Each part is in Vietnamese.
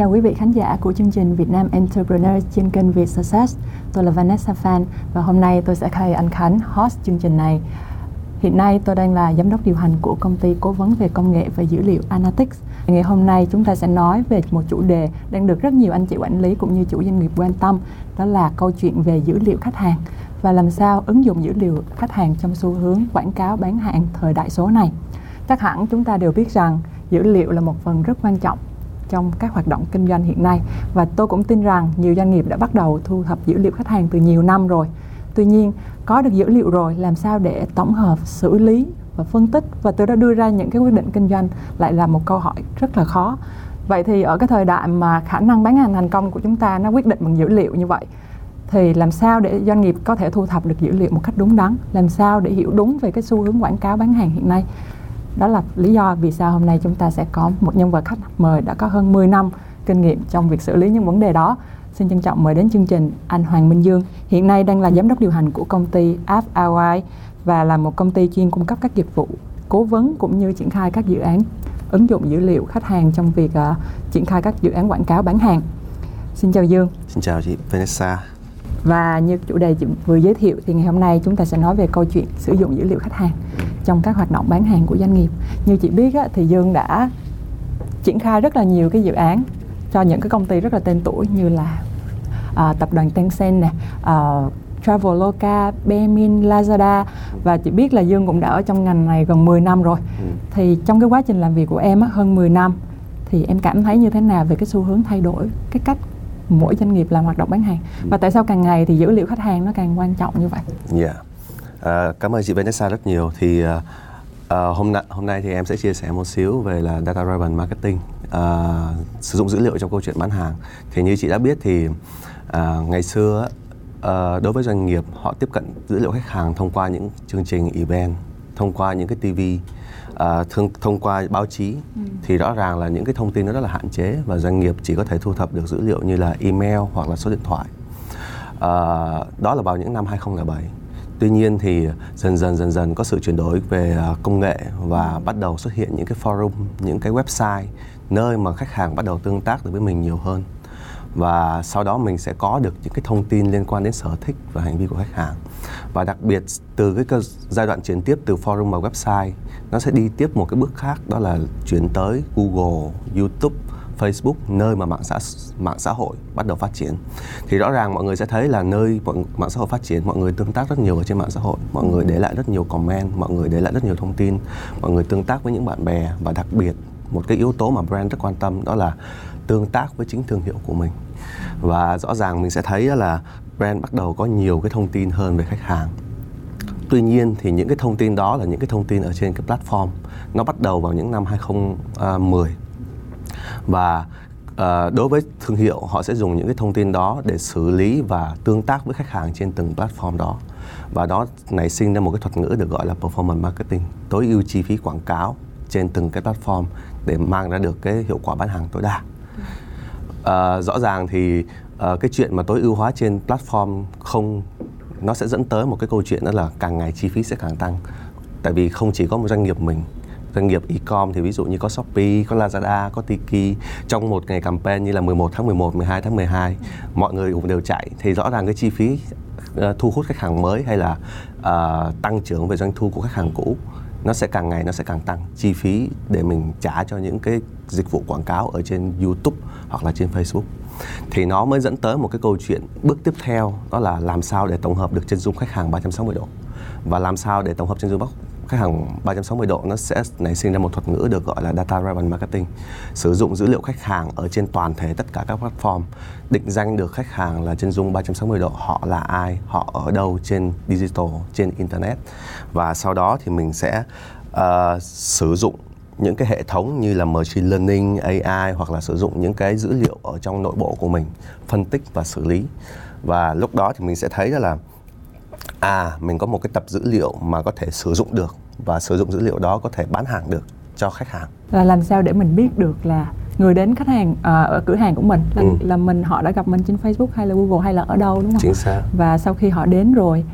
Chào quý vị khán giả của chương trình Việt Nam Entrepreneur trên kênh Việt Success. Tôi là Vanessa Fan và hôm nay tôi sẽ khai anh Khánh host chương trình này. Hiện nay tôi đang là giám đốc điều hành của công ty cố vấn về công nghệ và dữ liệu Analytics. Ngày hôm nay chúng ta sẽ nói về một chủ đề đang được rất nhiều anh chị quản lý cũng như chủ doanh nghiệp quan tâm, đó là câu chuyện về dữ liệu khách hàng và làm sao ứng dụng dữ liệu khách hàng trong xu hướng quảng cáo bán hàng thời đại số này. Chắc hẳn chúng ta đều biết rằng dữ liệu là một phần rất quan trọng trong các hoạt động kinh doanh hiện nay và tôi cũng tin rằng nhiều doanh nghiệp đã bắt đầu thu thập dữ liệu khách hàng từ nhiều năm rồi. Tuy nhiên, có được dữ liệu rồi làm sao để tổng hợp, xử lý và phân tích và từ đó đưa ra những cái quyết định kinh doanh lại là một câu hỏi rất là khó. Vậy thì ở cái thời đại mà khả năng bán hàng thành công của chúng ta nó quyết định bằng dữ liệu như vậy thì làm sao để doanh nghiệp có thể thu thập được dữ liệu một cách đúng đắn, làm sao để hiểu đúng về cái xu hướng quảng cáo bán hàng hiện nay đó là lý do vì sao hôm nay chúng ta sẽ có một nhân vật khách mời đã có hơn 10 năm kinh nghiệm trong việc xử lý những vấn đề đó. Xin trân trọng mời đến chương trình anh Hoàng Minh Dương, hiện nay đang là giám đốc điều hành của công ty FRY và là một công ty chuyên cung cấp các dịch vụ cố vấn cũng như triển khai các dự án ứng dụng dữ liệu khách hàng trong việc uh, triển khai các dự án quảng cáo bán hàng. Xin chào Dương. Xin chào chị Vanessa. Và như chủ đề chị vừa giới thiệu thì ngày hôm nay chúng ta sẽ nói về câu chuyện sử dụng dữ liệu khách hàng trong các hoạt động bán hàng của doanh nghiệp. Như chị biết á, thì Dương đã triển khai rất là nhiều cái dự án cho những cái công ty rất là tên tuổi như là uh, tập đoàn Tencent nè, uh, Traveloka, Bemin, Lazada và chị biết là Dương cũng đã ở trong ngành này gần 10 năm rồi. Ừ. Thì trong cái quá trình làm việc của em á, hơn 10 năm thì em cảm thấy như thế nào về cái xu hướng thay đổi cái cách mỗi doanh nghiệp làm hoạt động bán hàng và tại sao càng ngày thì dữ liệu khách hàng nó càng quan trọng như vậy? Dạ. Yeah. Uh, cảm ơn chị Vanessa rất nhiều. Thì uh, hôm nay hôm nay thì em sẽ chia sẻ một xíu về là data driven marketing, uh, sử dụng dữ liệu trong câu chuyện bán hàng. Thì như chị đã biết thì uh, ngày xưa uh, đối với doanh nghiệp họ tiếp cận dữ liệu khách hàng thông qua những chương trình event, thông qua những cái TV uh, thông, thông qua báo chí ừ. thì rõ ràng là những cái thông tin nó rất là hạn chế và doanh nghiệp chỉ có thể thu thập được dữ liệu như là email hoặc là số điện thoại. Uh, đó là vào những năm 2007. Tuy nhiên thì dần dần dần dần có sự chuyển đổi về uh, công nghệ và bắt đầu xuất hiện những cái forum, những cái website nơi mà khách hàng bắt đầu tương tác được với mình nhiều hơn và sau đó mình sẽ có được những cái thông tin liên quan đến sở thích và hành vi của khách hàng và đặc biệt từ cái cơ, giai đoạn chuyển tiếp từ forum và website nó sẽ đi tiếp một cái bước khác đó là chuyển tới Google, YouTube, Facebook nơi mà mạng xã mạng xã hội bắt đầu phát triển. Thì rõ ràng mọi người sẽ thấy là nơi mạng xã hội phát triển mọi người tương tác rất nhiều ở trên mạng xã hội. Mọi người để lại rất nhiều comment mọi người để lại rất nhiều thông tin mọi người tương tác với những bạn bè. Và đặc biệt một cái yếu tố mà brand rất quan tâm đó là tương tác với chính thương hiệu của mình. Và rõ ràng mình sẽ thấy là brand bắt đầu có nhiều cái thông tin hơn về khách hàng. Tuy nhiên thì những cái thông tin đó là những cái thông tin ở trên cái platform nó bắt đầu vào những năm 2010 à, và uh, đối với thương hiệu họ sẽ dùng những cái thông tin đó để xử lý và tương tác với khách hàng trên từng platform đó. Và đó nảy sinh ra một cái thuật ngữ được gọi là performance marketing tối ưu chi phí quảng cáo trên từng cái platform để mang ra được cái hiệu quả bán hàng tối đa. Uh, rõ ràng thì uh, cái chuyện mà tối ưu hóa trên platform không nó sẽ dẫn tới một cái câu chuyện đó là càng ngày chi phí sẽ càng tăng. Tại vì không chỉ có một doanh nghiệp mình doanh nghiệp e-com thì ví dụ như có Shopee, có Lazada, có Tiki trong một ngày campaign như là 11 tháng 11, 12 tháng 12 mọi người cũng đều chạy thì rõ ràng cái chi phí uh, thu hút khách hàng mới hay là uh, tăng trưởng về doanh thu của khách hàng cũ nó sẽ càng ngày nó sẽ càng tăng. Chi phí để mình trả cho những cái dịch vụ quảng cáo ở trên YouTube hoặc là trên Facebook thì nó mới dẫn tới một cái câu chuyện bước tiếp theo đó là làm sao để tổng hợp được chân dung khách hàng 360 độ. Và làm sao để tổng hợp chân dung khách hàng 360 độ nó sẽ nảy sinh ra một thuật ngữ được gọi là data driven marketing. Sử dụng dữ liệu khách hàng ở trên toàn thể tất cả các platform định danh được khách hàng là chân dung 360 độ họ là ai họ ở đâu trên digital trên internet. Và sau đó thì mình sẽ uh, sử dụng những cái hệ thống như là machine learning, AI hoặc là sử dụng những cái dữ liệu ở trong nội bộ của mình phân tích và xử lý và lúc đó thì mình sẽ thấy là à mình có một cái tập dữ liệu mà có thể sử dụng được và sử dụng dữ liệu đó có thể bán hàng được cho khách hàng là làm sao để mình biết được là người đến khách hàng à, ở cửa hàng của mình là, ừ. là mình họ đã gặp mình trên Facebook hay là Google hay là ở đâu đúng không? Chính xác. Và sau khi họ đến rồi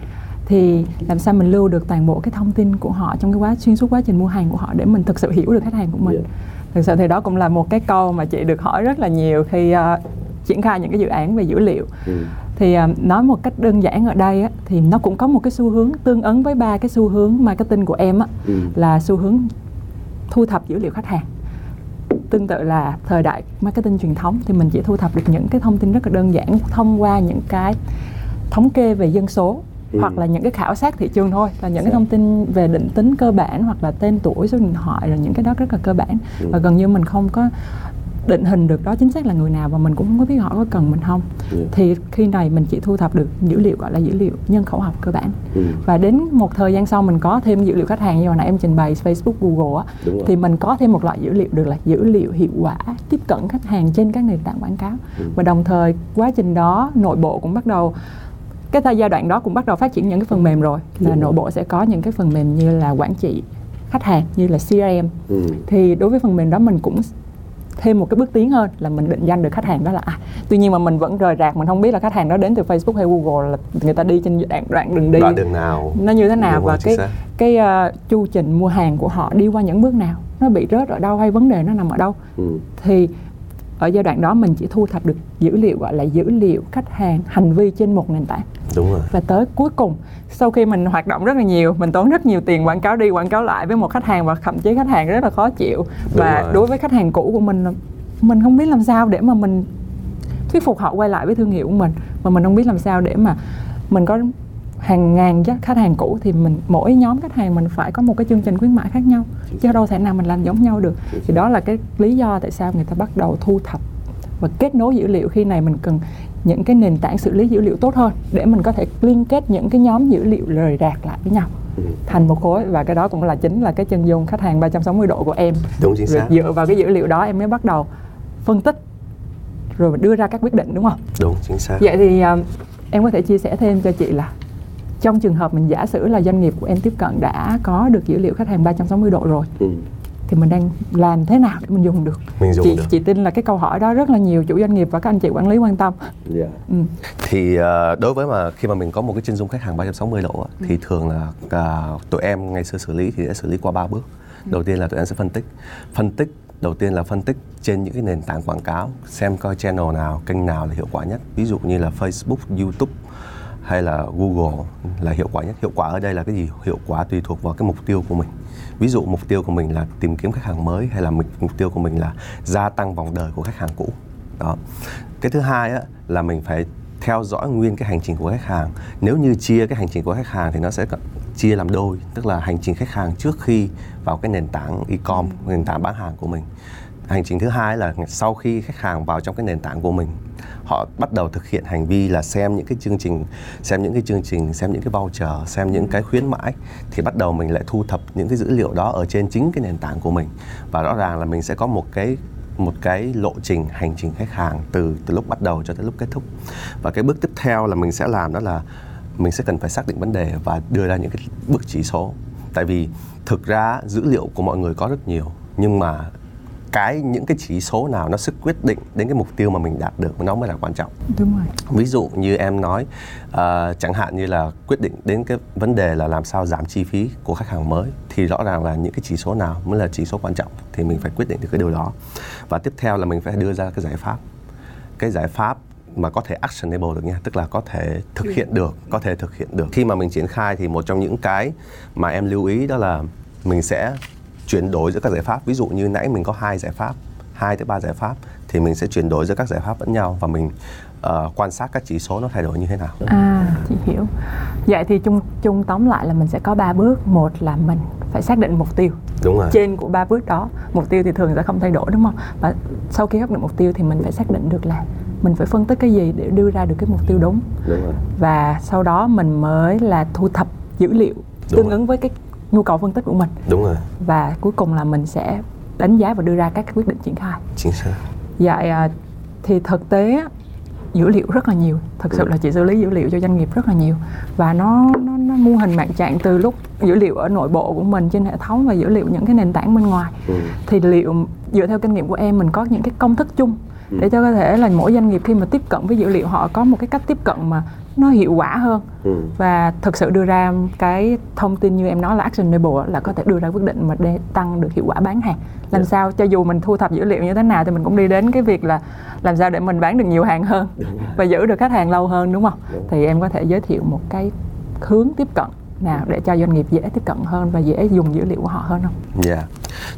thì làm sao mình lưu được toàn bộ cái thông tin của họ trong cái quá xuyên suốt quá trình mua hàng của họ để mình thực sự hiểu được khách hàng của mình. Yeah. thực sự thì đó cũng là một cái câu mà chị được hỏi rất là nhiều khi uh, triển khai những cái dự án về dữ liệu ừ. thì uh, nói một cách đơn giản ở đây á, thì nó cũng có một cái xu hướng tương ứng với ba cái xu hướng marketing của em á, ừ. là xu hướng thu thập dữ liệu khách hàng tương tự là thời đại marketing truyền thống thì mình chỉ thu thập được những cái thông tin rất là đơn giản thông qua những cái thống kê về dân số ừ. hoặc là những cái khảo sát thị trường thôi là những cái dạ. thông tin về định tính cơ bản hoặc là tên tuổi số điện thoại là những cái đó rất là cơ bản ừ. và gần như mình không có định hình được đó chính xác là người nào và mình cũng không có biết họ có cần mình không ừ. thì khi này mình chỉ thu thập được dữ liệu gọi là dữ liệu nhân khẩu học cơ bản ừ. và đến một thời gian sau mình có thêm dữ liệu khách hàng như hồi nãy em trình bày Facebook Google á thì mình có thêm một loại dữ liệu được là dữ liệu hiệu quả tiếp cận khách hàng trên các nền tảng quảng cáo ừ. và đồng thời quá trình đó nội bộ cũng bắt đầu cái giai đoạn đó cũng bắt đầu phát triển những cái phần mềm rồi. Là nội bộ sẽ có những cái phần mềm như là quản trị khách hàng như là CRM ừ. thì đối với phần mềm đó mình cũng thêm một cái bước tiến hơn là mình định danh được khách hàng đó là ai tuy nhiên mà mình vẫn rời rạc mình không biết là khách hàng đó đến từ Facebook hay Google là người ta đi trên đoạn đoạn đường đi. Đoạn đường nào? Nó như thế nào và cái cái uh, chu trình mua hàng của họ đi qua những bước nào? Nó bị rớt ở đâu hay vấn đề nó nằm ở đâu? Ừ. thì ở giai đoạn đó mình chỉ thu thập được dữ liệu gọi là dữ liệu khách hàng hành vi trên một nền tảng đúng rồi. Và tới cuối cùng sau khi mình hoạt động rất là nhiều mình tốn rất nhiều tiền quảng cáo đi quảng cáo lại với một khách hàng và thậm chí khách hàng rất là khó chịu. Đúng và rồi. đối với khách hàng cũ của mình mình không biết làm sao để mà mình thuyết phục họ quay lại với thương hiệu của mình. Mà mình không biết làm sao để mà mình có hàng ngàn khách hàng cũ thì mình mỗi nhóm khách hàng mình phải có một cái chương trình khuyến mại khác nhau. Chứ đâu thể nào mình làm giống nhau được. Thì đó là cái lý do tại sao người ta bắt đầu thu thập và kết nối dữ liệu khi này mình cần những cái nền tảng xử lý dữ liệu tốt hơn để mình có thể liên kết những cái nhóm dữ liệu rời rạc lại với nhau. Ừ. thành một khối và cái đó cũng là chính là cái chân dung khách hàng 360 độ của em. Đúng chính xác. Dựa vào cái dữ liệu đó em mới bắt đầu phân tích rồi đưa ra các quyết định đúng không? Đúng chính xác. Vậy thì um, em có thể chia sẻ thêm cho chị là trong trường hợp mình giả sử là doanh nghiệp của em tiếp cận đã có được dữ liệu khách hàng 360 độ rồi ừ. Thì mình đang làm thế nào để mình dùng được mình dùng chị, được. chị tin là cái câu hỏi đó rất là nhiều chủ doanh nghiệp và các anh chị quản lý quan tâm yeah. Dạ. ừ. thì uh, đối với mà khi mà mình có một cái chân dung khách hàng 360 độ ừ. thì thường là uh, tụi em ngày xưa xử lý thì sẽ xử lý qua ba bước ừ. đầu tiên là tụi em sẽ phân tích phân tích đầu tiên là phân tích trên những cái nền tảng quảng cáo xem coi channel nào kênh nào là hiệu quả nhất ví dụ như là Facebook, YouTube hay là Google là hiệu quả nhất hiệu quả ở đây là cái gì hiệu quả tùy thuộc vào cái mục tiêu của mình ví dụ mục tiêu của mình là tìm kiếm khách hàng mới hay là mục tiêu của mình là gia tăng vòng đời của khách hàng cũ. Đó. Cái thứ hai á, là mình phải theo dõi nguyên cái hành trình của khách hàng. Nếu như chia cái hành trình của khách hàng thì nó sẽ chia làm đôi tức là hành trình khách hàng trước khi vào cái nền tảng e-com nền tảng bán hàng của mình hành trình thứ hai là sau khi khách hàng vào trong cái nền tảng của mình, họ bắt đầu thực hiện hành vi là xem những cái chương trình, xem những cái chương trình, xem những cái voucher, xem những cái khuyến mãi, thì bắt đầu mình lại thu thập những cái dữ liệu đó ở trên chính cái nền tảng của mình. Và rõ ràng là mình sẽ có một cái một cái lộ trình hành trình khách hàng từ từ lúc bắt đầu cho tới lúc kết thúc. Và cái bước tiếp theo là mình sẽ làm đó là mình sẽ cần phải xác định vấn đề và đưa ra những cái bước chỉ số. Tại vì thực ra dữ liệu của mọi người có rất nhiều, nhưng mà cái những cái chỉ số nào nó sức quyết định đến cái mục tiêu mà mình đạt được nó mới là quan trọng. Đúng rồi. Ví dụ như em nói uh, chẳng hạn như là quyết định đến cái vấn đề là làm sao giảm chi phí của khách hàng mới thì rõ ràng là những cái chỉ số nào mới là chỉ số quan trọng thì mình phải quyết định được cái điều đó. Và tiếp theo là mình phải đưa ra cái giải pháp. Cái giải pháp mà có thể actionable được nha tức là có thể thực hiện được có thể thực hiện được. Khi mà mình triển khai thì một trong những cái mà em lưu ý đó là mình sẽ chuyển đổi giữa các giải pháp. Ví dụ như nãy mình có hai giải pháp hai tới ba giải pháp thì mình sẽ chuyển đổi giữa các giải pháp lẫn nhau và mình uh, quan sát các chỉ số nó thay đổi như thế nào. À chị hiểu. Vậy thì chung chung tóm lại là mình sẽ có ba bước. Một là mình phải xác định mục tiêu đúng rồi. trên của ba bước đó. Mục tiêu thì thường sẽ không thay đổi đúng không? Và sau khi xác định mục tiêu thì mình phải xác định được là mình phải phân tích cái gì để đưa ra được cái mục tiêu đúng, đúng rồi. và sau đó mình mới là thu thập dữ liệu đúng tương rồi. ứng với cái nhu cầu phân tích của mình. Đúng rồi. Và cuối cùng là mình sẽ đánh giá và đưa ra các quyết định triển khai. Chính xác. Vậy à, thì thực tế dữ liệu rất là nhiều. Thực sự ừ. là chị xử lý dữ liệu cho doanh nghiệp rất là nhiều. Và nó nó, nó mô hình mạng trạng từ lúc dữ liệu ở nội bộ của mình trên hệ thống và dữ liệu những cái nền tảng bên ngoài. Ừ. thì liệu dựa theo kinh nghiệm của em mình có những cái công thức chung ừ. để cho có thể là mỗi doanh nghiệp khi mà tiếp cận với dữ liệu họ có một cái cách tiếp cận mà nó hiệu quả hơn ừ. và thực sự đưa ra cái thông tin như em nói là actionable là có thể đưa ra quyết định mà để tăng được hiệu quả bán hàng làm yeah. Dạ. sao cho dù mình thu thập dữ liệu như thế nào thì mình cũng đi đến cái việc là làm sao để mình bán được nhiều hàng hơn và giữ được khách hàng lâu hơn đúng không đúng. thì em có thể giới thiệu một cái hướng tiếp cận nào để cho doanh nghiệp dễ tiếp cận hơn và dễ dùng dữ liệu của họ hơn không? Dạ. Yeah.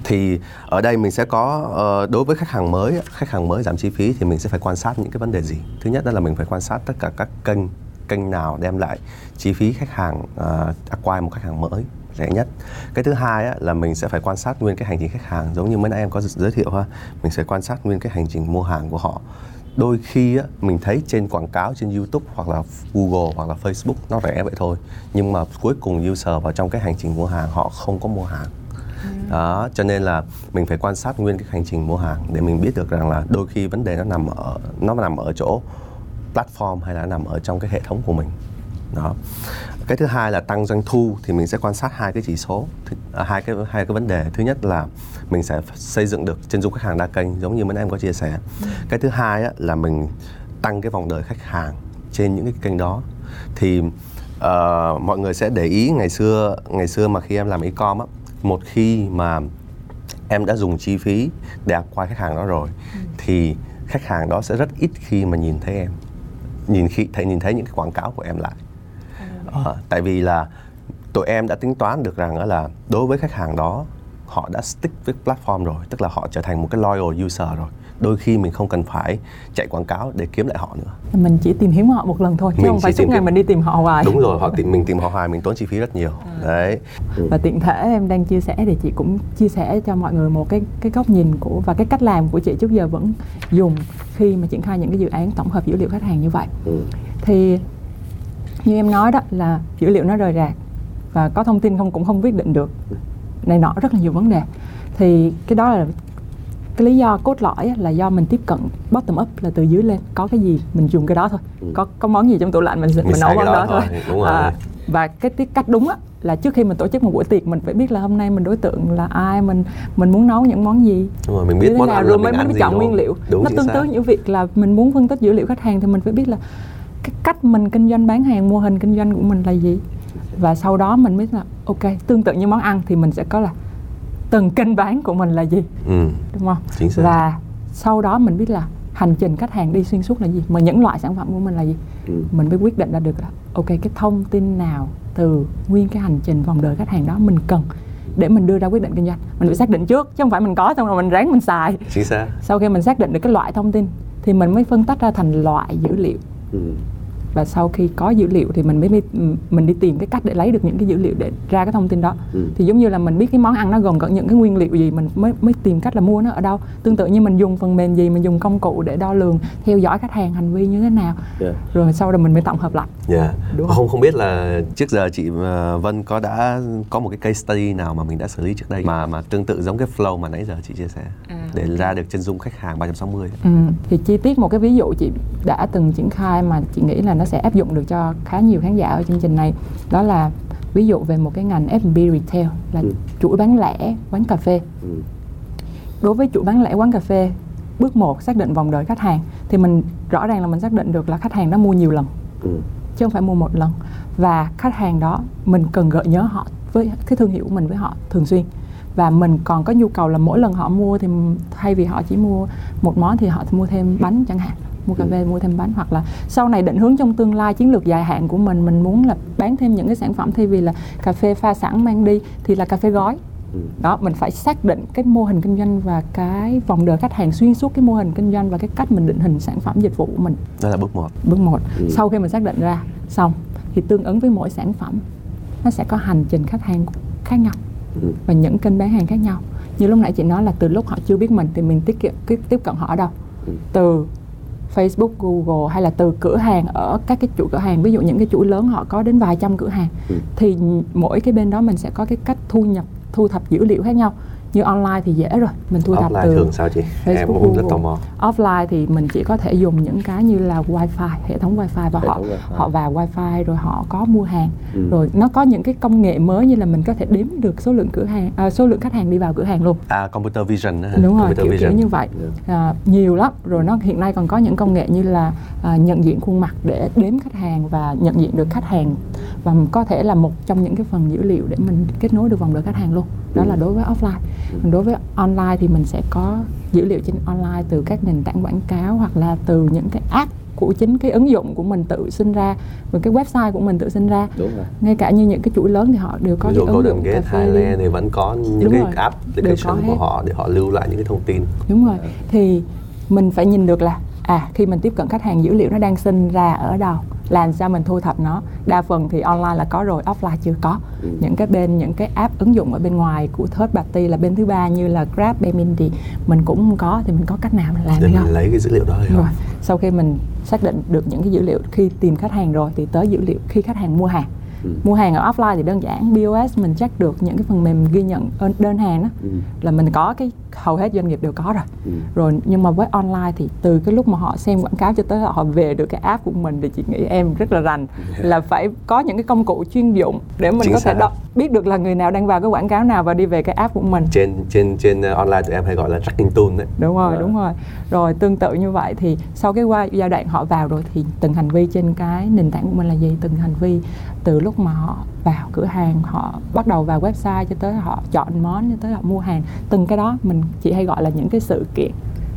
Thì ở đây mình sẽ có uh, đối với khách hàng mới, khách hàng mới giảm chi phí thì mình sẽ phải quan sát những cái vấn đề gì. Thứ nhất đó là mình phải quan sát tất cả các kênh kênh nào đem lại chi phí khách hàng uh, acquire một khách hàng mới rẻ nhất. Cái thứ hai á, là mình sẽ phải quan sát nguyên cái hành trình khách hàng giống như mấy anh em có giới thiệu ha. Mình sẽ quan sát nguyên cái hành trình mua hàng của họ đôi khi á, mình thấy trên quảng cáo trên YouTube hoặc là Google hoặc là Facebook nó rẻ vậy thôi nhưng mà cuối cùng user vào trong cái hành trình mua hàng họ không có mua hàng ừ. đó cho nên là mình phải quan sát nguyên cái hành trình mua hàng để mình biết được rằng là đôi khi vấn đề nó nằm ở nó nằm ở chỗ platform hay là nằm ở trong cái hệ thống của mình. Đó. Cái thứ hai là tăng doanh thu thì mình sẽ quan sát hai cái chỉ số à, hai cái hai cái vấn đề. Thứ nhất là mình sẽ xây dựng được chân dung khách hàng đa kênh giống như mấy em có chia sẻ. Ừ. cái thứ hai á, là mình tăng cái vòng đời khách hàng trên những cái kênh đó. Thì uh, mọi người sẽ để ý ngày xưa ngày xưa mà khi em làm e-com á một khi mà em đã dùng chi phí để acquire khách hàng đó rồi ừ. thì khách hàng đó sẽ rất ít khi mà nhìn thấy em nhìn khi thấy nhìn thấy những cái quảng cáo của em lại. À, tại vì là tụi em đã tính toán được rằng là đối với khách hàng đó họ đã stick với platform rồi tức là họ trở thành một cái loyal user rồi đôi khi mình không cần phải chạy quảng cáo để kiếm lại họ nữa. Mình chỉ tìm kiếm họ một lần thôi chứ mình không phải suốt ngày mình đi tìm họ hoài. Đúng rồi họ tìm mình tìm họ hoài mình tốn chi phí rất nhiều. À. đấy. Và tiện thể em đang chia sẻ thì chị cũng chia sẻ cho mọi người một cái cái góc nhìn của và cái cách làm của chị trước giờ vẫn dùng khi mà triển khai những cái dự án tổng hợp dữ liệu khách hàng như vậy. Ừ. thì như em nói đó là dữ liệu nó rời rạc và có thông tin không cũng không quyết định được. Này nọ rất là nhiều vấn đề. Thì cái đó là cái lý do cốt lõi là do mình tiếp cận bottom up là từ dưới lên. Có cái gì mình dùng cái đó thôi. Ừ. có có món gì trong tủ lạnh mình mình, mình nấu món đó, đó thôi, Đúng rồi. À, và cái tiết cách đúng á là trước khi mình tổ chức một buổi tiệc mình phải biết là hôm nay mình đối tượng là ai mình mình muốn nấu những món gì. Đúng rồi mình biết món nào rồi mới mới chọn nguyên liệu. Đúng, nó tương tự như việc là mình muốn phân tích dữ liệu khách hàng thì mình phải biết là cái cách mình kinh doanh bán hàng mô hình kinh doanh của mình là gì. Và sau đó mình biết là ok tương tự như món ăn thì mình sẽ có là từng kênh bán của mình là gì? Ừ. đúng không? Chính xác. và sau đó mình biết là hành trình khách hàng đi xuyên suốt là gì mà những loại sản phẩm của mình là gì? Ừ. mình mới quyết định ra được là ok cái thông tin nào từ nguyên cái hành trình vòng đời khách hàng đó mình cần để mình đưa ra quyết định kinh doanh. Mình phải xác định trước chứ không phải mình có xong rồi mình ráng mình xài. Chính xác. Sau khi mình xác định được cái loại thông tin thì mình mới phân tách ra thành loại dữ liệu. Ừ và sau khi có dữ liệu thì mình mới mình đi tìm cái cách để lấy được những cái dữ liệu để ra cái thông tin đó ừ. thì giống như là mình biết cái món ăn nó gồm có những cái nguyên liệu gì mình mới mới tìm cách là mua nó ở đâu tương tự như mình dùng phần mềm gì mình dùng công cụ để đo lường theo dõi khách hàng hành vi như thế nào yeah. rồi sau đó mình mới tổng hợp lại yeah. Đúng không? không không biết là trước giờ chị ờ, Vân có đã có một cái case study nào mà mình đã xử lý trước đây mà mà tương tự giống cái flow mà nãy giờ chị chia sẻ à. để ra được chân dung khách hàng 360 ừ. thì chi tiết một cái ví dụ chị đã từng triển khai mà chị nghĩ là nó sẽ áp dụng được cho khá nhiều khán giả ở chương trình này đó là ví dụ về một cái ngành F&B retail là ừ. chuỗi bán lẻ quán cà phê ừ. đối với chuỗi bán lẻ quán cà phê bước một xác định vòng đời khách hàng thì mình rõ ràng là mình xác định được là khách hàng đó mua nhiều lần ừ. chứ không phải mua một lần và khách hàng đó mình cần gợi nhớ họ với cái thương hiệu của mình với họ thường xuyên và mình còn có nhu cầu là mỗi lần họ mua thì thay vì họ chỉ mua một món thì họ mua thêm bánh chẳng hạn mua cà phê mua thêm bánh hoặc là sau này định hướng trong tương lai chiến lược dài hạn của mình mình muốn là bán thêm những cái sản phẩm thay vì là cà phê pha sẵn mang đi thì là cà phê gói ừ. đó mình phải xác định cái mô hình kinh doanh và cái vòng đời khách hàng xuyên suốt cái mô hình kinh doanh và cái cách mình định hình sản phẩm dịch vụ của mình đó là bước một bước một ừ. sau khi mình xác định ra xong thì tương ứng với mỗi sản phẩm nó sẽ có hành trình khách hàng khác nhau ừ. và những kênh bán hàng khác nhau như lúc nãy chị nói là từ lúc họ chưa biết mình thì mình tiết kiệm tiếp cận họ ở đâu ừ. từ Facebook, Google hay là từ cửa hàng ở các cái chuỗi cửa hàng ví dụ những cái chuỗi lớn họ có đến vài trăm cửa hàng ừ. thì mỗi cái bên đó mình sẽ có cái cách thu nhập thu thập dữ liệu khác nhau như online thì dễ rồi mình thu thập offline từ thường sao chị? Facebook, em cũng rất tò mò. Offline thì mình chỉ có thể dùng những cái như là wifi hệ thống wifi và Hệ họ wifi. họ vào wifi rồi họ có mua hàng. Ừ. rồi nó có những cái công nghệ mới như là mình có thể đếm được số lượng cửa hàng à, số lượng khách hàng đi vào cửa hàng luôn. À computer vision đó hả? đúng rồi computer kiểu kiểu vision. như vậy. À, nhiều lắm. Rồi nó hiện nay còn có những công nghệ như là à, nhận diện khuôn mặt để đếm khách hàng và nhận diện được khách hàng. Và có thể là một trong những cái phần dữ liệu để mình kết nối được vòng đời khách hàng luôn đó là đối với offline. Còn đối với online thì mình sẽ có dữ liệu trên online từ các nền tảng quảng cáo hoặc là từ những cái app của chính cái ứng dụng của mình tự sinh ra rồi cái website của mình tự sinh ra. Đúng rồi. Ngay cả như những cái chuỗi lớn thì họ đều có ví cái dụ ứng Golden dụng Gate, cà phê. Highland Link. thì vẫn có những Đúng cái rồi, application đều có của họ để họ lưu lại những cái thông tin. Đúng rồi. Thì mình phải nhìn được là à khi mình tiếp cận khách hàng dữ liệu nó đang sinh ra ở đâu? Làm sao mình thu thập nó? Đa phần thì online là có rồi offline chưa có. Ừ. những cái bên những cái app ứng dụng ở bên ngoài của third party là bên thứ ba như là Grab, Bemindi mình cũng không có thì mình có cách nào mình làm để mình không? lấy cái dữ liệu đó hay không rồi sau khi mình xác định được những cái dữ liệu khi tìm khách hàng rồi thì tới dữ liệu khi khách hàng mua hàng. Ừ. mua hàng ở offline thì đơn giản POS mình check được những cái phần mềm ghi nhận ơn- đơn hàng đó. Ừ. là mình có cái hầu hết doanh nghiệp đều có rồi. Ừ. rồi nhưng mà với online thì từ cái lúc mà họ xem quảng cáo cho tới họ về được cái app của mình thì chị nghĩ em rất là rành là phải có những cái công cụ chuyên dụng để mình Chính có thể đo, biết được là người nào đang vào cái quảng cáo nào và đi về cái app của mình. Trên trên trên uh, online tụi em hay gọi là tracking tool đấy. Đúng rồi Ờ. đúng rồi. Rồi tương tự như vậy thì sau cái qua giai đoạn họ vào rồi thì từng hành vi trên cái nền tảng của mình là gì? Từng hành vi từ lúc mà họ vào cửa hàng họ bắt đầu vào website cho tới họ chọn món cho tới họ mua hàng từng cái đó mình chỉ hay gọi là những cái sự kiện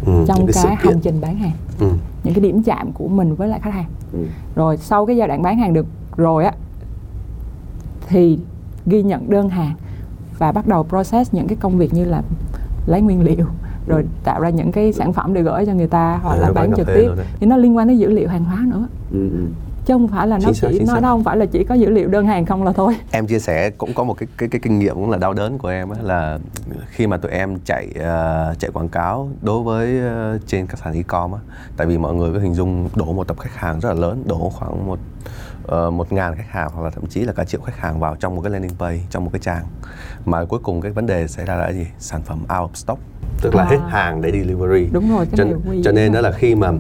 ừ, trong cái, kiện. hành trình bán hàng ừ. những cái điểm chạm của mình với lại khách hàng Ừ. rồi sau cái giai đoạn bán hàng được rồi á thì ghi nhận đơn hàng và bắt đầu process những cái công việc như là lấy nguyên liệu rồi tạo ra những cái sản phẩm để gửi cho người ta hoặc Ừ, là bán trực tiếp thì nó liên quan đến dữ liệu hàng hóa nữa Ừ, ừ. Chứ không phải là nó Chính xác, chỉ chính nó xác. không phải là chỉ có dữ liệu đơn hàng không là thôi. Em chia sẻ cũng có một cái cái cái kinh nghiệm cũng là đau đớn của em á, là khi mà tụi em chạy ờ, chạy quảng cáo đối với ờ, trên các sàn e-com á tại vì mọi người có hình dung đổ một tập khách hàng rất là lớn đổ khoảng một ờ, một ngàn khách hàng hoặc là thậm chí là cả triệu khách hàng vào trong một cái landing page trong một cái trang. Mà cuối cùng cái vấn đề xảy ra là gì? Sản phẩm out of stock. Tức là À. hết hàng để delivery. Đúng rồi, cái cho, này cho nên đó là khi mà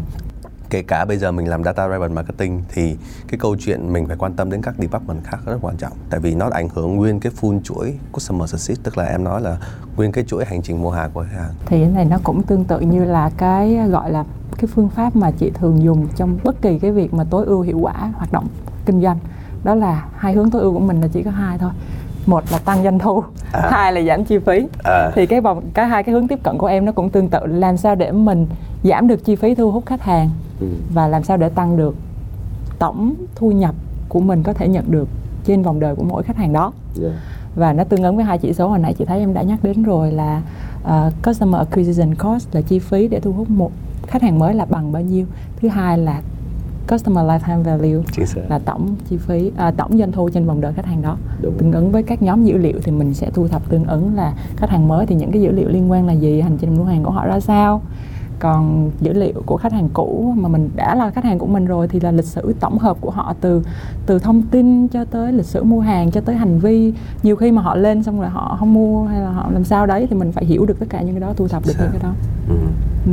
kể cả bây giờ mình làm data driven marketing thì cái câu chuyện mình phải quan tâm đến các department khác rất quan trọng. Tại vì nó ảnh hưởng nguyên cái full chuỗi customer success tức là em nói là nguyên cái chuỗi hành trình mua hàng của khách hàng. Thì cái này nó cũng tương tự như là cái gọi là cái phương pháp mà chị thường dùng trong bất kỳ cái việc mà tối ưu hiệu quả hoạt động kinh doanh. Đó là hai hướng tối ưu của mình là chỉ có hai thôi. Một là tăng doanh thu À. hai là giảm chi phí. À. thì cái vòng cái hai cái hướng tiếp cận của em nó cũng tương tự. Làm sao để mình giảm được chi phí thu hút khách hàng Ừ. và làm sao để tăng được tổng thu nhập của mình có thể nhận được trên vòng đời của mỗi khách hàng đó và nó tương ứng với hai chỉ số hồi nãy chị thấy em đã nhắc đến rồi là uh, customer acquisition cost là chi phí để thu hút một khách hàng mới là bằng bao nhiêu thứ hai là customer lifetime value là tổng chi phí à, tổng doanh thu trên vòng đời khách hàng đó Đúng. tương ứng với các nhóm dữ liệu thì mình sẽ thu thập tương ứng là khách hàng mới thì những cái dữ liệu liên quan là gì hành trình mua hàng của họ ra sao còn dữ liệu của khách hàng cũ mà mình đã là khách hàng của mình rồi thì là lịch sử tổng hợp của họ từ từ thông tin cho tới lịch sử mua hàng cho tới hành vi nhiều khi mà họ lên xong rồi họ không mua hay là họ làm sao đấy thì mình phải hiểu được tất cả những cái đó thu thập được Sao? những cái đó Ừ.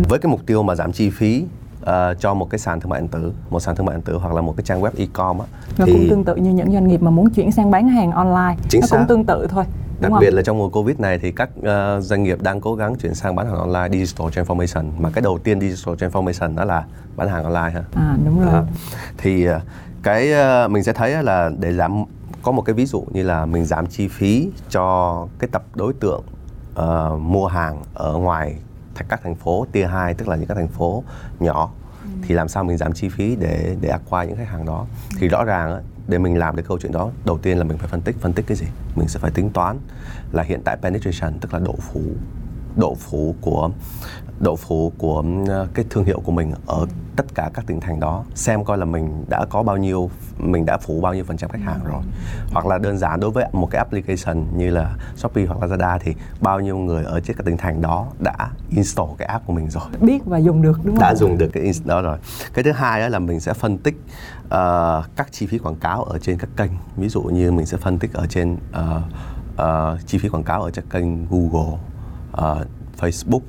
với cái mục tiêu mà giảm chi phí ờ, cho một cái sàn thương mại điện tử một sàn thương mại điện tử hoặc là một cái trang web e-com á nó cũng tương tự như những doanh nghiệp mà muốn chuyển sang bán hàng online Chính nó xác. cũng tương tự thôi đúng Đặc không? biệt là trong mùa Covid này thì các ờ, doanh nghiệp đang cố gắng chuyển sang bán hàng online digital transformation mà cái đầu tiên digital transformation đó là bán hàng online ha. à đúng rồi Đó. Thì ờ, cái ờ, mình sẽ thấy là để giảm có một cái ví dụ như là mình giảm chi phí cho cái tập đối tượng ờ, mua hàng ở ngoài các thành phố tier 2 tức là những các thành phố nhỏ thì làm sao mình giảm chi phí để để acquire những khách hàng đó thì rõ ràng để mình làm được câu chuyện đó, đầu tiên là mình phải phân tích. Phân tích cái gì? Mình sẽ phải tính toán là hiện tại penetration, tức là độ phủ độ phủ của độ phủ của ờ, cái thương hiệu của mình ở tất cả các tỉnh thành đó xem coi là mình đã có bao nhiêu mình đã phủ bao nhiêu phần trăm khách hàng rồi. Hoặc là đơn giản đối với một cái application như là Shopee hoặc Lazada thì bao nhiêu người ở trên các tỉnh thành đó đã install cái app của mình rồi. Biết và dùng được đúng không? Đã dùng được cái đó rồi. Cái thứ hai đó là mình sẽ phân tích ờ, các chi phí quảng cáo ở trên các kênh. Ví dụ như mình sẽ phân tích ở trên ờ, ờ, chi phí quảng cáo ở trên kênh Google uh, Facebook,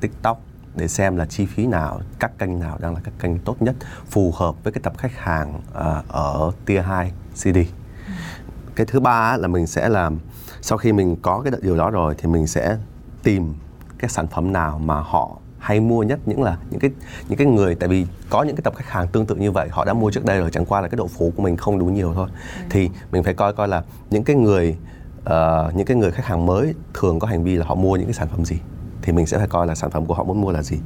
TikTok để xem là chi phí nào, các kênh nào đang là các kênh tốt nhất phù hợp với cái tập khách hàng uh, ở tier 2 CD. Cái thứ ba là mình sẽ làm sau khi mình có cái điều đó rồi thì mình sẽ tìm cái sản phẩm nào mà họ hay mua nhất những là những cái những cái người tại vì có những cái tập khách hàng tương tự như vậy họ đã mua trước đây rồi chẳng qua là cái độ phủ của mình không đủ nhiều thôi ừ. thì mình phải coi coi là những cái người uh, những cái người khách hàng mới thường có hành vi là họ mua những cái sản phẩm gì thì mình sẽ phải coi là sản phẩm của họ muốn mua là gì.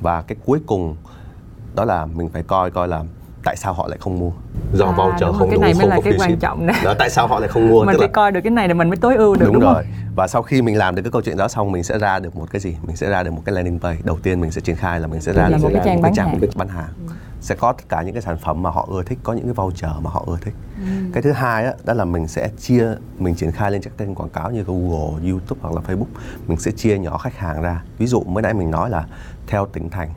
Và cái cuối cùng đó là mình phải coi coi là tại sao họ lại không mua? Do à, voucher không cái này mới là cái quan trọng này. Đó tại sao họ lại không mua? Mình phải là... coi được cái này là mình mới tối ưu được đúng, đúng rồi. không? và sau khi mình làm được cái câu chuyện đó xong mình sẽ ra được một cái gì? Mình sẽ ra được một cái landing page. Đầu tiên mình sẽ triển khai là mình sẽ ra được một cái trang, một cái trang bán, hàng. bán hàng. Ừ. sẽ có tất cả những cái sản phẩm mà họ ưa thích có những cái voucher mà họ ưa thích. Ừ. cái thứ hai đó, đó là mình sẽ chia mình triển khai lên các kênh quảng cáo như Google, YouTube hoặc là Facebook. Mình sẽ chia nhỏ khách hàng ra. Ví dụ mới nãy mình nói là theo tỉnh thành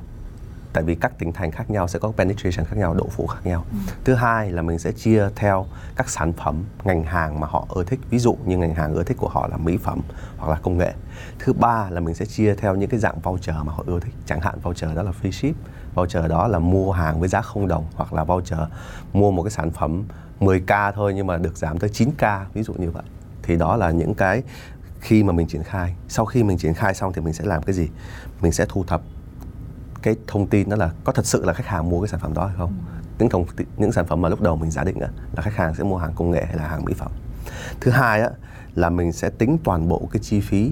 tại vì các tỉnh thành khác nhau sẽ có penetration khác nhau, độ phủ khác nhau. Ừ. thứ hai là mình sẽ chia theo các sản phẩm, ngành hàng mà họ ưa thích. Ví dụ như ngành hàng ưa thích của họ là mỹ phẩm hoặc là công nghệ. Thứ ba là mình sẽ chia theo những cái dạng voucher mà họ ưa thích. Chẳng hạn voucher đó là free ship, voucher đó là mua hàng với giá không đồng hoặc là voucher mua một cái sản phẩm 10k thôi nhưng mà được giảm tới 9k ví dụ như vậy. Thì đó là những cái khi mà mình triển khai. Sau khi mình triển khai xong thì mình sẽ làm cái gì? Mình sẽ thu thập cái thông tin đó là có thật sự là khách hàng mua cái sản phẩm đó hay không? Ừ. những thông những sản phẩm mà lúc đầu mình giả định là khách hàng sẽ mua hàng công nghệ hay là hàng mỹ phẩm. Thứ hai á, là mình sẽ tính toàn bộ cái chi phí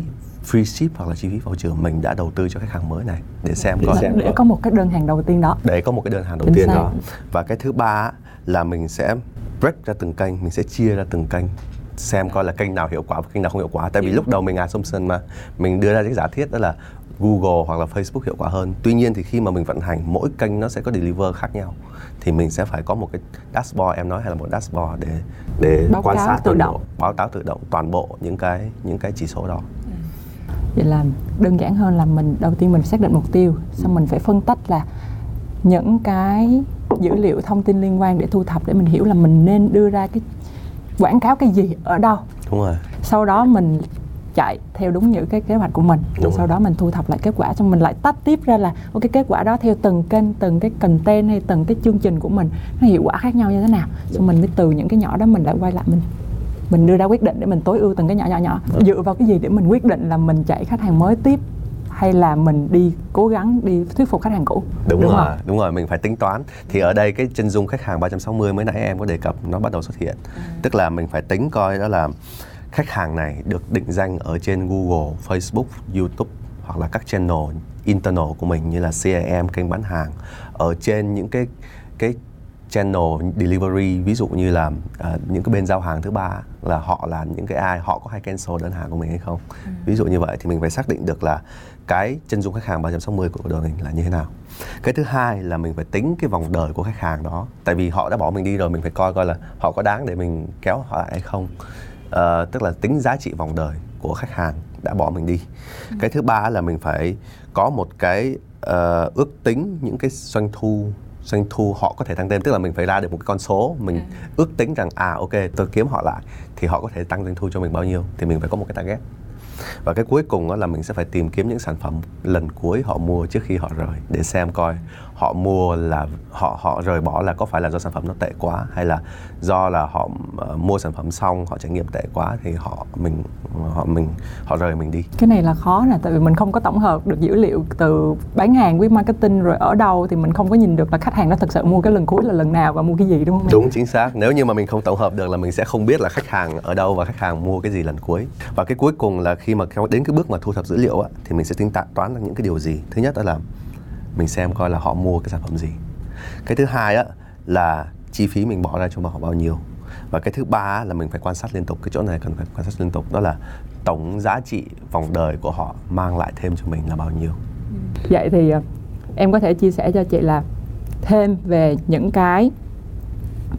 free ship hoặc là chi phí voucher mình đã đầu tư cho khách hàng mới này để xem để, xem để có một cái đơn hàng đầu tiên đó. Để có một cái đơn hàng đầu Chính tiên xác. đó. Và cái thứ ba là mình sẽ break ra từng kênh mình sẽ chia ra từng kênh xem coi là kênh nào hiệu quả và kênh nào không hiệu quả. Tại vì lúc đầu mình assumption mà mình đưa ra cái giả thiết đó là Google hoặc là Facebook hiệu quả hơn. Tuy nhiên thì khi mà mình vận hành mỗi kênh nó sẽ có deliver khác nhau thì mình sẽ phải có một cái dashboard em nói hay là một dashboard để để báo quan sát tự động bộ, báo cáo tự động toàn bộ những cái những cái chỉ số đó. Vậy là đơn giản hơn là mình đầu tiên mình xác định mục tiêu, xong mình phải phân tách là những cái dữ liệu thông tin liên quan để thu thập để mình hiểu là mình nên đưa ra cái quảng cáo cái gì ở đâu. Đúng rồi. Sau đó mình chạy theo đúng những cái kế hoạch của mình. Đúng sau rồi. đó mình thu thập lại kết quả xong mình lại tách tiếp ra là ok kết quả đó theo từng kênh từng cái content hay từng cái chương trình của mình nó hiệu quả khác nhau như thế nào? Xong mình mới từ những cái nhỏ đó mình lại quay lại mình mình đưa ra quyết định để mình tối ưu từng cái nhỏ nhỏ nhỏ. Dựa vào cái gì để mình quyết định là mình chạy khách hàng mới tiếp hay là mình đi cố gắng đi thuyết phục khách hàng cũ? Đúng, đúng rồi không? đúng rồi mình phải tính toán. Thì ở đây cái chân dung khách hàng 360 mới nãy em có đề cập nó bắt đầu xuất hiện. Ừ. tức là mình phải tính coi đó là khách hàng này được định danh ở trên Google, Facebook, YouTube hoặc là các channel internal của mình như là CRM kênh bán hàng. Ở trên những cái cái channel delivery ví dụ như là uh, những cái bên giao hàng thứ ba là họ là những cái ai họ có hay cancel đơn hàng của mình hay không? Ừ. ví dụ như vậy thì mình phải xác định được là cái chân dung khách hàng 360 của đội mình là như thế nào. Cái thứ hai là mình phải tính cái vòng đời của khách hàng đó tại vì họ đã bỏ mình đi rồi mình phải coi coi là họ có đáng để mình kéo họ lại hay không uh, tức là tính giá trị vòng đời của khách hàng đã bỏ mình đi ừ. cái thứ ba là mình phải có một cái uh, ước tính những cái doanh thu doanh thu họ có thể tăng thêm tức là mình phải ra được một cái con số mình ừ. ước tính rằng à ok tôi kiếm họ lại thì họ có thể tăng doanh thu cho mình bao nhiêu thì mình phải có một cái target và cái cuối cùng đó là mình sẽ phải tìm kiếm những sản phẩm lần cuối họ mua trước khi họ rời để xem coi họ mua là họ họ rời bỏ là có phải là do sản phẩm nó tệ quá hay là do là họ uh, mua sản phẩm xong họ trải nghiệm tệ quá thì họ mình họ mình họ rời mình đi? Cái này là khó nè tại vì mình không có tổng hợp được dữ liệu từ bán hàng với marketing rồi ở đâu thì mình không có nhìn được là khách hàng nó thực sự mua cái lần cuối là lần nào và mua cái gì đúng không đúng chính xác. Nếu như mà mình không tổng hợp được là mình sẽ không biết là khách hàng ở đâu và khách hàng mua cái gì lần cuối. Và cái cuối cùng là khi mà đến cái bước mà thu thập dữ liệu á, thì mình sẽ tính toán ra những cái điều gì? Thứ nhất đó là mình xem coi là họ mua cái sản phẩm gì. Cái thứ hai á, là chi phí mình bỏ ra cho họ bao nhiêu. Và cái thứ ba là mình phải quan sát liên tục. Cái chỗ này cần phải quan sát liên tục. Đó là tổng giá trị vòng đời của họ mang lại thêm cho mình là bao nhiêu. Ừ. Vậy thì ờ, em có thể chia sẻ cho chị là thêm về những cái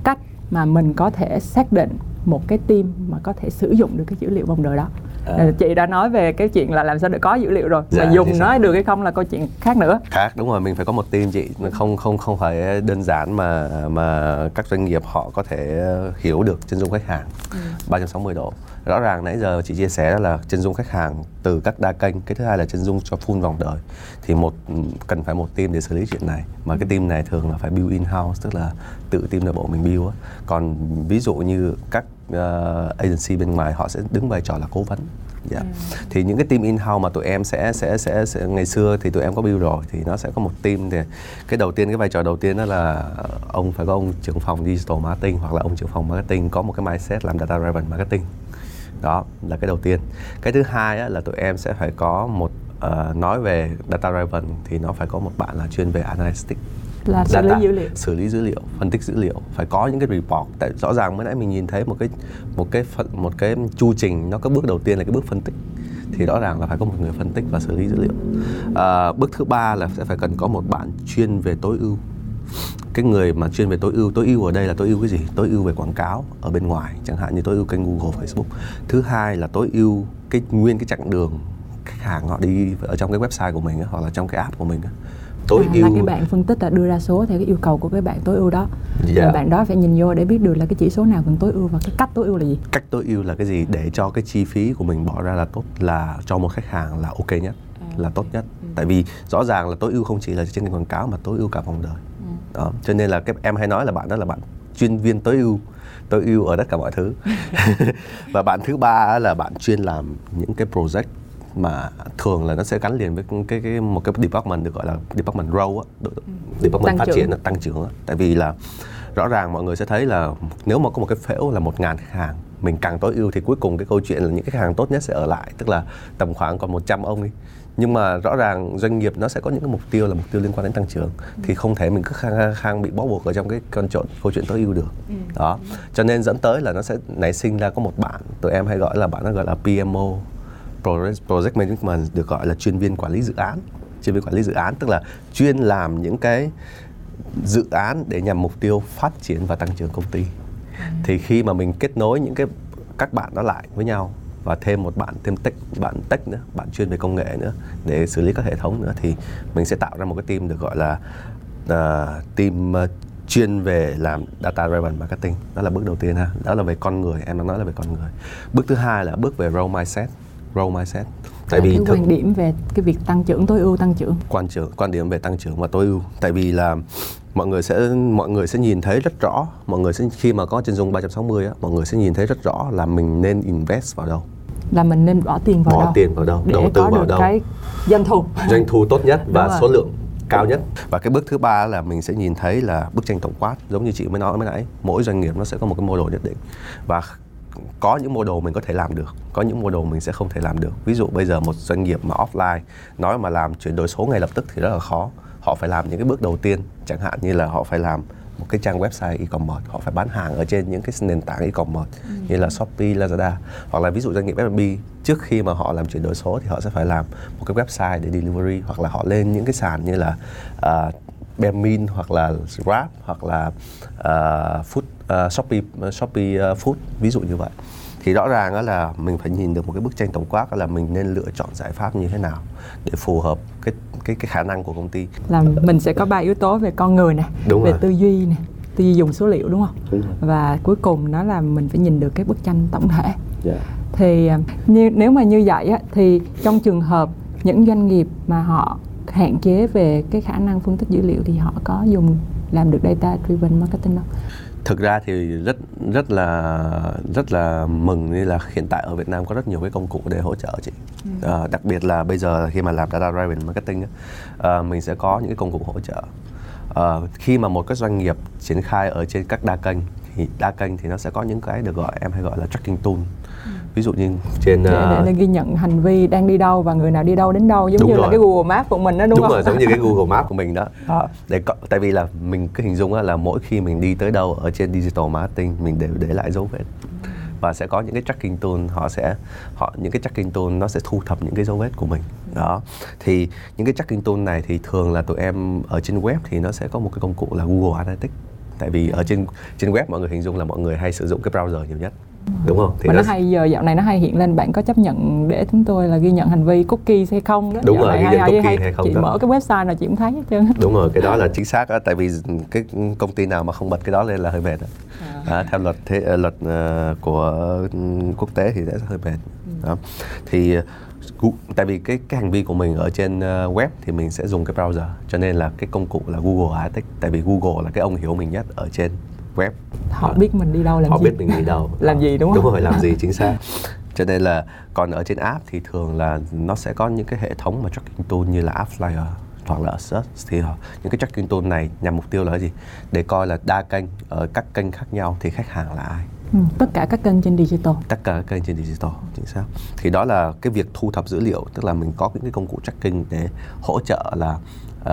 cách mà mình có thể xác định một cái team mà có thể sử dụng được cái dữ liệu vòng đời đó à. chị đã nói về cái chuyện là làm sao để có dữ liệu rồi. Dạ, mà dùng nói được hay không là câu chuyện khác nữa. Khác đúng rồi mình phải có một team chị. Không không không phải đơn giản mà mà các doanh nghiệp họ có thể hiểu được chân dung khách hàng. Ừ. 360 độ. Rõ ràng nãy giờ chị chia sẻ là chân dung khách hàng từ các đa kênh cái thứ hai là chân dung cho full vòng đời. Thì một cần phải một team để xử lý chuyện này. Mà cái team này thường là phải build in house tức là tự team nội bộ mình build á. Còn ví dụ như các uh, agency bên ngoài họ sẽ đứng vai trò là cố vấn Yeah. Ừ. thì những cái team in house mà tụi em sẽ, sẽ sẽ sẽ ngày xưa thì tụi em có build rồi thì nó sẽ có một team thì cái đầu tiên cái vai trò đầu tiên đó là ông phải có ông trưởng phòng digital marketing hoặc là ông trưởng phòng marketing có một cái mindset làm data driven marketing đó là cái đầu tiên cái thứ hai á, là tụi em sẽ phải có một uh, nói về data driven thì nó phải có một bạn là chuyên về analytics là xử lý dữ liệu. xử lý dữ liệu phân tích dữ liệu phải có những cái report. Tại rõ ràng mới nãy mình nhìn thấy một cái một cái một cái chu trình nó có bước đầu tiên là cái bước phân tích. Thì rõ ràng là phải có một người phân tích và xử lý dữ liệu. À, bước thứ ba là sẽ phải cần có một bạn chuyên về tối ưu. Cái người mà chuyên về tối ưu tối ưu ở đây là tối ưu cái gì? Tối ưu về quảng cáo ở bên ngoài chẳng hạn như tối ưu kênh google facebook. Thứ hai là tối ưu cái nguyên cái chặng đường khách hàng họ đi ở trong cái website của mình hoặc là trong cái app của mình tối à, ưu là cái bạn phân tích là đưa ra số theo cái yêu cầu của cái bạn tối ưu đó dạ. rồi bạn đó phải nhìn vô để biết được là cái chỉ số nào cần tối ưu và cái cách tối ưu là gì cách tối ưu là cái gì để cho cái chi phí của mình bỏ ra là tốt là cho một khách hàng là ok nhất à. là tốt nhất ừ. tại vì rõ ràng là tối ưu không chỉ là trên quảng cáo mà tối ưu cả vòng đời ừ. đó cho nên là cái em hay nói là bạn đó là bạn chuyên viên tối ưu tối ưu ở tất cả mọi thứ và bạn thứ ba là bạn chuyên làm những cái project mà thường là nó sẽ gắn liền với cái, cái một cái department được gọi là department grow á, ừ. department tăng phát triển là tăng trưởng á. tại vì là rõ ràng mọi người sẽ thấy là nếu mà có một cái phễu là một ngàn khách hàng mình càng tối ưu thì cuối cùng cái câu chuyện là những khách hàng tốt nhất sẽ ở lại tức là tầm khoảng còn 100 ông đi nhưng mà rõ ràng doanh nghiệp nó sẽ có những cái mục tiêu là mục tiêu liên quan đến tăng trưởng ừ. thì không thể mình cứ khang, khang bị bó buộc ở trong cái con trộn câu chuyện tối ưu được ừ. đó cho nên dẫn tới là nó sẽ nảy sinh ra có một bạn tụi em hay gọi là bạn nó gọi là PMO project management được gọi là chuyên viên quản lý dự án. Chuyên viên quản lý dự án tức là chuyên làm những cái dự án để nhằm mục tiêu phát triển và tăng trưởng công ty. Thì khi mà mình kết nối những cái các bạn đó lại với nhau và thêm một bạn thêm tech bạn tech nữa bạn chuyên về công nghệ nữa để xử lý các hệ thống nữa thì mình sẽ tạo ra một cái team được gọi là uh, team uh, chuyên về làm data driven marketing. Đó là bước đầu tiên ha. Đó là về con người em đang nói là về con người. Bước thứ hai là bước về role mindset growth mindset. Tại vì cái quan điểm về cái việc tăng trưởng tối ưu tăng trưởng. Quan trưởng quan điểm về tăng trưởng và tối ưu. Tại vì là mọi người sẽ mọi người sẽ nhìn thấy rất rõ mọi người sẽ khi mà có chân dung 360 á mọi người sẽ nhìn thấy rất rõ là mình nên invest vào đâu. Là mình nên bỏ tiền vào bỏ đâu. tiền vào đâu để đầu tư có vào được đâu. cái doanh thu. Doanh thu tốt nhất và số lượng cao nhất. Và cái bước thứ ba là mình sẽ nhìn thấy là bức tranh tổng quát giống như chị mới nói mới nãy mỗi doanh nghiệp nó sẽ có một cái model nhất định. Và có những model mình có thể làm được có những model mình sẽ không thể làm được. Ví dụ bây giờ một doanh nghiệp mà offline nói mà làm chuyển đổi số ngay lập tức thì rất là khó. Họ phải làm những cái bước đầu tiên chẳng hạn như là họ phải làm một cái trang website e-commerce họ phải bán hàng ở trên những cái nền tảng e-commerce ừ. như là Shopee, Lazada. Hoặc là ví dụ doanh nghiệp F&B trước khi mà họ làm chuyển đổi số thì họ sẽ phải làm một cái website để delivery hoặc là họ lên những cái sàn như là uh, Bemin hoặc là Grab hoặc là uh, Food uh, Shopee uh, Shopee uh, Food ví dụ như vậy thì rõ ràng đó là mình phải nhìn được một cái bức tranh tổng quát là mình nên lựa chọn giải pháp như thế nào để phù hợp cái cái cái khả năng của công ty là mình sẽ có ba yếu tố về con người này đúng về rồi. tư duy này tư duy dùng số liệu đúng không đúng rồi. và cuối cùng nó là mình phải nhìn được cái bức tranh tổng thể yeah. Dạ. thì như nếu mà như vậy á, thì trong trường hợp những doanh nghiệp mà họ hạn chế về cái khả năng phân tích dữ liệu thì họ có dùng làm được data driven marketing không? Thực ra thì rất rất là rất là mừng như là hiện tại ở Việt Nam có rất nhiều cái công cụ để hỗ trợ chị. Ừ. À, đặc biệt là bây giờ khi mà làm data driven marketing à, mình sẽ có những cái công cụ hỗ trợ. À, khi mà một cái doanh nghiệp triển khai ở trên các đa kênh thì đa kênh thì nó sẽ có những cái được gọi em hay gọi là tracking tool ví dụ như trên để, để, để ghi nhận hành vi đang đi đâu và người nào đi đâu đến đâu giống như rồi. là cái Google Maps của mình đó đúng, đúng không? rồi giống như cái Google Maps của mình đó à. để tại vì là mình cứ hình dung là mỗi khi mình đi tới đâu ở trên digital marketing mình đều để lại dấu vết và sẽ có những cái tracking tool họ sẽ họ những cái tracking tool nó sẽ thu thập những cái dấu vết của mình đó thì những cái tracking tool này thì thường là tụi em ở trên web thì nó sẽ có một cái công cụ là Google Analytics tại vì ở trên trên web mọi người hình dung là mọi người hay sử dụng cái browser nhiều nhất đúng không thì mà nó, nó hay giờ dạo này nó hay hiện lên bạn có chấp nhận để chúng tôi là ghi nhận hành vi cookies hay không đó đúng dạo rồi ghi nhận cookie hay, hay không chị đó. mở cái website nào chị cũng thấy hết trơn đúng rồi cái đó là chính xác đó tại vì cái công ty nào mà không bật cái đó lên là hơi mệt đó. À. À, theo luật thế, ờ, luật uh, của quốc tế thì sẽ hơi mệt ừ. đó. thì tại vì cái cái hành vi của mình ở trên web thì mình sẽ dùng cái browser cho nên là cái công cụ là Google Analytics tại vì Google là cái ông hiểu mình nhất ở trên web. Họ biết mình đi đâu làm họ gì. biết mình đi đâu. Làm gì đúng không? đúng rồi làm gì chính xác. Cho nên là còn ở trên app thì thường là nó sẽ có những cái hệ thống mà tracking tool như là app flyer hoặc là search. Thì những cái tracking tool này nhằm mục tiêu là gì? Để coi là đa kênh ở các kênh khác nhau thì khách hàng là ai Ừ, tất cả các kênh trên digital. Tất cả các kênh trên digital chính xác. Thì đó là cái việc thu thập dữ liệu tức là mình có những cái công cụ tracking để hỗ trợ là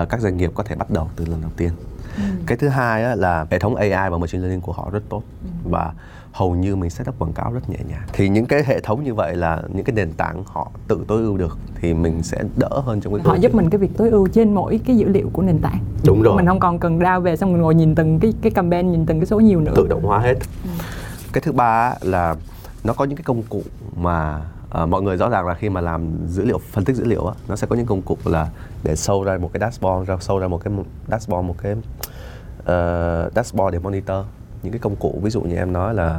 uh, các doanh nghiệp có thể bắt đầu từ lần đầu tiên. Ừ. cái thứ hai á, là hệ thống AI và machine learning của họ rất tốt ừ. và hầu như mình setup quảng cáo rất nhẹ nhàng. Thì những cái hệ thống như vậy là những cái nền tảng họ tự tối ưu được thì mình sẽ đỡ hơn trong cái họ giúp mình cái việc tối ưu trên mỗi cái dữ liệu của nền tảng. Đúng rồi. Mình không còn cần đao về xong mình ngồi nhìn từng cái cái campaign nhìn từng cái số nhiều nữa. Tự động hóa hết. Ừ cái thứ ba là nó có những cái công cụ mà uh, mọi người rõ ràng là khi mà làm dữ liệu phân tích dữ liệu á nó sẽ có những công cụ là để sâu ra một cái dashboard ra sâu ra một cái dashboard một cái uh, dashboard để monitor. Những cái công cụ ví dụ như em nói là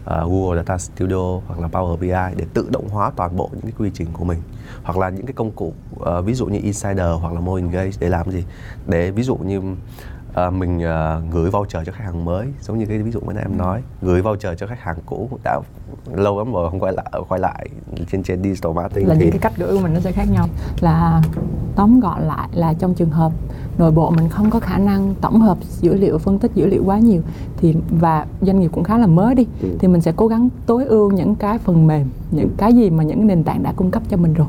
uh, Google Data Studio hoặc là Power BI để tự động hóa toàn bộ những cái quy trình của mình. Hoặc là những cái công cụ uh, ví dụ như Insider hoặc là Mo Engage để làm gì. Để ví dụ như uh, mình uh, gửi voucher cho khách hàng mới giống như cái ví dụ mà em nói. Gửi voucher cho khách hàng cũ đã lâu lắm rồi không quay lại quay lại trên trên digital marketing là thì... những cái cách gửi của mình nó sẽ khác nhau. Là tóm gọn lại là trong trường hợp nội bộ mình không có khả năng tổng hợp dữ liệu phân tích dữ liệu quá nhiều thì và doanh nghiệp cũng khá là mới đi ừ. thì mình sẽ cố gắng tối ưu những cái phần mềm những cái gì mà những nền tảng đã cung cấp cho mình rồi.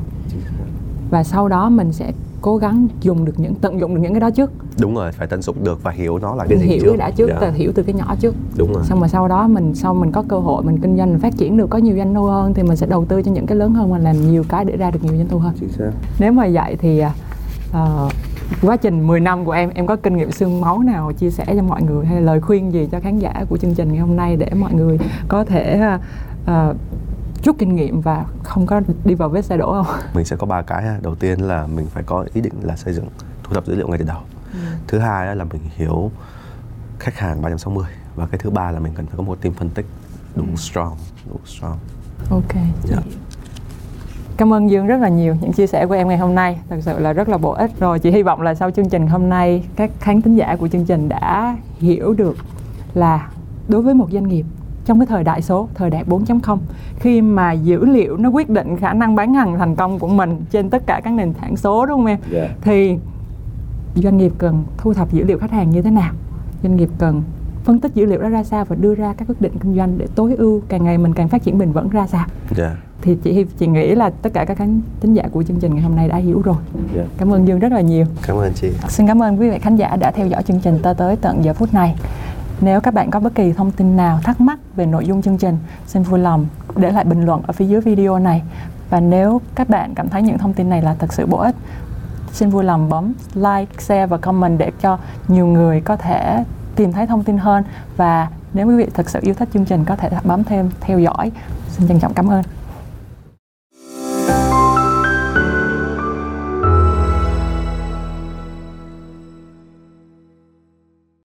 Và sau đó mình sẽ cố gắng dùng được những tận dụng được những cái đó trước đúng rồi phải tận dụng được và hiểu nó là cái gì hiểu trước đã trước yeah. Dạ. hiểu từ cái nhỏ trước đúng rồi xong rồi sau đó mình sau mình có cơ hội mình kinh doanh mình phát triển được có nhiều doanh thu hơn thì mình sẽ đầu tư cho những cái lớn hơn và làm nhiều cái để ra được nhiều doanh thu hơn Chính xác. nếu mà vậy thì uh, quá trình 10 năm của em em có kinh nghiệm xương máu nào chia sẻ cho mọi người hay lời khuyên gì cho khán giả của chương trình ngày hôm nay để mọi người có thể uh, rút kinh nghiệm và không có đi vào vết xe đổ không? Mình sẽ có ba cái. Đầu tiên là mình phải có ý định là xây dựng thu thập dữ liệu ngay từ đầu. Ừ. Thứ hai là mình hiểu khách hàng 360 và cái thứ ba là mình cần phải có một team phân tích đủ ừ. strong, đủ strong. Ok. Yeah. Dạ. Cảm ơn Dương rất là nhiều những chia sẻ của em ngày hôm nay thật sự là rất là bổ ích rồi chị hy vọng là sau chương trình hôm nay các khán thính giả của chương trình đã hiểu được là đối với một doanh nghiệp trong cái thời đại số, thời đại 4.0 khi mà dữ liệu nó quyết định khả năng bán hàng thành công của mình trên tất cả các nền tảng số đúng không em? Yeah. Dạ. Thì doanh nghiệp cần thu thập dữ liệu khách hàng như thế nào? Doanh nghiệp cần phân tích dữ liệu đó ra sao và đưa ra các quyết định kinh doanh để tối ưu càng ngày mình càng phát triển bền vững ra sao? Yeah dạ. thì chị chị nghĩ là tất cả các khán thính giả của chương trình ngày hôm nay đã hiểu rồi. Yeah. Dạ. Cảm ơn Dương rất là nhiều. Cảm ơn chị. Xin cảm ơn quý vị khán giả đã theo dõi chương trình tới tới tận giờ phút này. Nếu các bạn có bất kỳ thông tin nào thắc mắc về nội dung chương trình, xin vui lòng để lại bình luận ở phía dưới video này. Và nếu các bạn cảm thấy những thông tin này là thật sự bổ ích, xin vui lòng bấm like, share và comment để cho nhiều người có thể tìm thấy thông tin hơn và nếu quý vị thực sự yêu thích chương trình có thể bấm thêm theo dõi. Xin trân trọng cảm ơn.